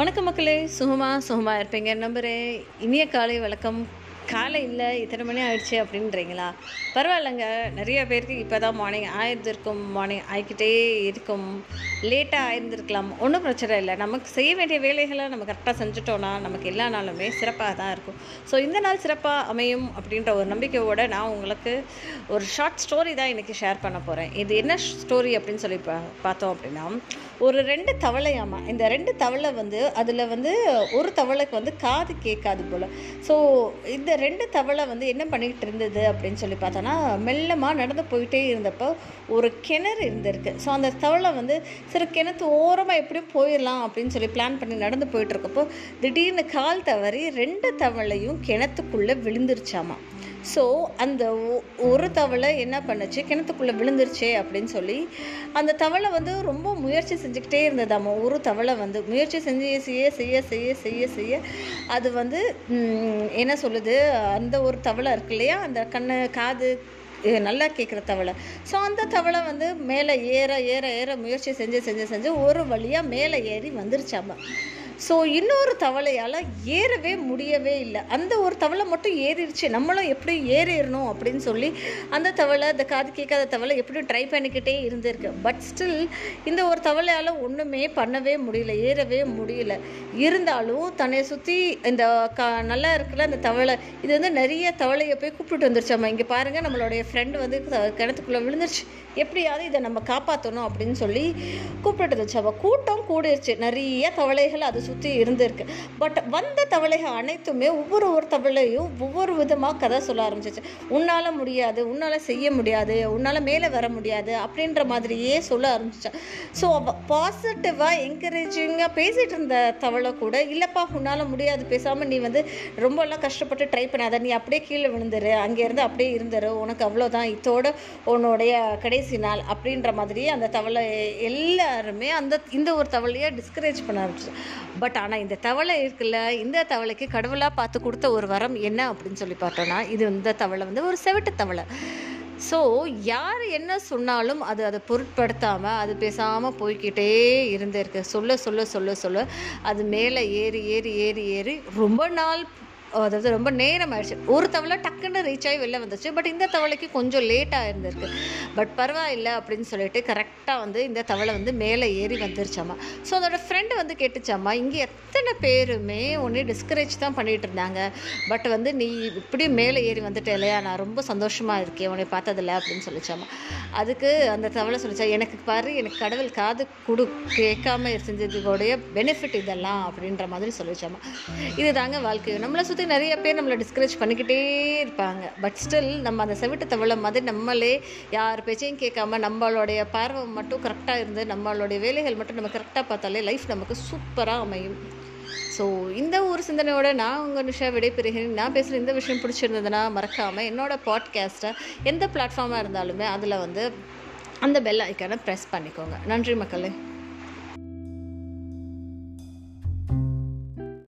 வணக்கம் மக்களே. சுகமாக சுகமா இருப்பீங்க. நம்புகிறேன் இனிய காலை வழக்கம் காலை இல்லை இத்தனை மணி ஆயிடுச்சு அப்படின்றீங்களா? பரவாயில்லைங்க. நிறைய பேருக்கு இப்போ தான் மார்னிங் ஆயிருந்திருக்கும் மார்னிங் ஆகிக்கிட்டே இருக்கும். லேட்டாக ஆயிருந்திருக்கலாம். ஒன்றும் பிரச்சனை இல்லை. நமக்கு செய்ய வேண்டிய வேலைகளை நம்ம கரெக்டாக செஞ்சுட்டோன்னா நமக்கு எல்லா நாளுமே சிறப்பாக தான் இருக்கும். ஸோ இந்த நாள் சிறப்பாக அமையும் அப்படின்ற ஒரு நம்பிக்கையோடு நான் உங்களுக்கு ஒரு ஷார்ட் ஸ்டோரி தான் இன்றைக்கி ஷேர் பண்ண போகிறேன் இது என்ன ஸ்டோரி அப்படின்னு சொல்லி பா பார்த்தோம் அப்படின்னா ஒரு ரெண்டு தவளையாமா இந்த ரெண்டு தவளை வந்து அதில் வந்து ஒரு தவளைக்கு வந்து காது கேட்காது போல். ஸோ இந்த ரெண்டு தவளை வந்து என்ன பண்ணிக்கிட்டு இருந்தது அப்படின்னு சொல்லி பார்த்தோன்னா மெல்லமாக நடந்து போயிட்டே இருந்தப்போ ஒரு கிணறு இருந்திருக்கு. ஸோ அந்த தவளை வந்து சரி கிணத்து ஓரமாக எப்படியும் போயிடலாம் அப்படின்னு சொல்லி பிளான் பண்ணி நடந்து போயிட்டு இருக்கப்போ திடீர்னு கால் தவறி ரெண்டு தவளையும் கிணத்துக்குள்ளே விழுந்துருச்சாமா. ஸோ அந்த ஒ- ஒரு தவளை என்ன பண்ணுச்சு? கிணத்துக்குள்ளே விழுந்துருச்சே அப்படின்னு சொல்லி அந்த தவளை வந்து ரொம்ப முயற்சி செஞ்சுக்கிட்டே இருந்ததாம்மா ஒரு தவளை வந்து முயற்சி செஞ்சு செய்ய செய்ய செய்ய செய்ய செய்ய அது வந்து என்ன சொல்லுது? அந்த ஒரு தவளை இருக்கு இல்லையா? அந்த கண்ணு காது இது நல்லா கேட்குற தவளை. ஸோ அந்த தவளை வந்து மேலே ஏற ஏற ஏற முயற்சி செஞ்சு செஞ்சு செஞ்சு ஒரு வழியாக மேலே ஏறி வந்துருச்சாமா? ஸோ இன்னொரு தவளையால் ஏறவே முடியவே இல்லை. அந்த ஒரு தவளை மட்டும் ஏறிடுச்சு. நம்மளும் எப்படி ஏறிடணும் அப்படின்னு சொல்லி அந்த தவளை அந்த காது கேட்காத தவளை எப்படியும் ட்ரை பண்ணிக்கிட்டே இருந்திருக்கு. பட் ஸ்டில் இந்த ஒரு தவளையால் ஒன்றுமே பண்ணவே முடியல ஏறவே முடியல. இருந்தாலும் தன்னை சுற்றி இந்த க நல்லா இருக்கிற அந்த தவளை இது வந்து நிறைய தவளையை போய் கூப்பிட்டு வந்துருச்சாம்மா இங்கே பாருங்கள் நம்மளுடைய ஃப்ரெண்டு வந்து கிணத்துக்குள்ளே விழுந்துருச்சு. எப்படியாவது இதை நம்ம காப்பாற்றணும் அப்படின்னு சொல்லி கூப்பிட்டு இருந்துச்சு அவள் கூட்டம் கூடிருச்சு. நிறைய தவளைகள் அதை சுற்றி இருந்திருக்கு. பட் வந்த தவளைகள் அனைத்துமே ஒவ்வொரு ஒரு தவளையும் ஒவ்வொரு விதமாக கதை சொல்ல ஆரம்பிச்சிச்சு. உன்னால் முடியாது உன்னால் செய்ய முடியாது உன்னால் மேலே வர முடியாது அப்படின்ற மாதிரியே சொல்ல ஆரம்பிச்சிச்சா. ஸோ பாசிட்டிவாக என்கரேஜிங்காக பேசிகிட்டு இருந்த தவளை கூட இல்லைப்பா உன்னால் முடியாது பேசாமல் நீ வந்து ரொம்பலாம் கஷ்டப்பட்டு ட்ரை பண்ணாத நீ அப்படியே கீழே விழுந்துரு அங்கேருந்து அப்படியே இருந்துரு உனக்கு அவ்வளோதான் இதோட உன்னுடைய கடைசி நாள் அப்படின்ற மாதிரி அந்த தவளை எல்லாருமே அந்த இந்த ஒரு தவளையை டிஸ்கரேஜ் பண்ண ஆரம்பிச்சு பட் ஆனால் இந்த தவளை இருக்குல்ல இந்த தவளைக்கு கடவுளாக பார்த்து கொடுத்த ஒரு வரம் என்ன அப்படின்னு சொல்லி பார்த்தோன்னா இது இந்த தவளை வந்து ஒரு செவிட்டு தவளை. ஸோ யார் என்ன சொன்னாலும் அது அதை பொருட்படுத்தாமல் அது பேசாமல் போய்க்கிட்டே இருந்திருக்கு. சொல்ல சொல்ல சொல்ல சொல்ல அது மேலே ஏறி ஏறி ஏறி ஏறி ரொம்ப நாள் அதாவது ரொம்ப நேரம் ஆயிடுச்சு ஒரு தவளை டக்குன்னு ரீச் ஆகி வெளில வந்துச்சு. பட் இந்த தவளைக்கு கொஞ்சம் லேட்டாக இருந்திருக்கு பட் பரவாயில்ல அப்படின்னு சொல்லிட்டு கரெக்டாக வந்து இந்த தவளை வந்து மேலே ஏறி வந்துருச்சாமா. ஸோ அதோட ஃப்ரெண்டு வந்து கேட்டுச்சாமா இங்கே எத்தனை பேருமே உன்னை டிஸ்கரேஜ் தான் பண்ணிகிட்டு இருந்தாங்க. பட் வந்து நீ இப்படி மேலே ஏறி வந்துட்டே இல்லையா? நான் ரொம்ப சந்தோஷமாக இருக்கேன். உன்னை பார்த்ததில்ல அப்படின்னு சொல்லிச்சாமா. அதுக்கு அந்த தவளை சொல்லிச்சா எனக்கு பாரு எனக்கு கடவுள் காது கொடு. கேட்காம செஞ்சதுடைய பெனிஃபிட் இதெல்லாம் அப்படின்ற மாதிரி சொல்லிச்சாமா. இது தாங்க வாழ்க்கை. நம்மளை சுற்றி நிறைய பேர் நம்மளை டிஸ்கரேஜ் பண்ணிக்கிட்டே இருப்பாங்க. பட் ஸ்டில் நம்ம அந்த செவிட்டு தவளை மாதிரி நம்மளே யார் பேச்சையும் கேட்காம நம்மளுடைய பார்வை மட்டும் கரெக்டாக இருந்து நம்மளுடைய வேலைகள் மட்டும் நம்ம கரெக்டாக பார்த்தாலே லைஃப் நமக்கு சூப்பராக அமையும். ஸோ இந்த ஒரு சிந்தனையோட நான் உங்கள் நிஷா விடைபெறுகிறேன். நான் பேசுகிற இந்த விஷயம் பிடிச்சிருந்ததுன்னா மறக்காமல் என்னோட பாட்காஸ்ட்டை எந்த பிளாட்ஃபார்மாக இருந்தாலுமே அதில் வந்து அந்த பெல் ஐக்கானை ப்ரெஸ் பண்ணிக்கோங்க. நன்றி மக்களே.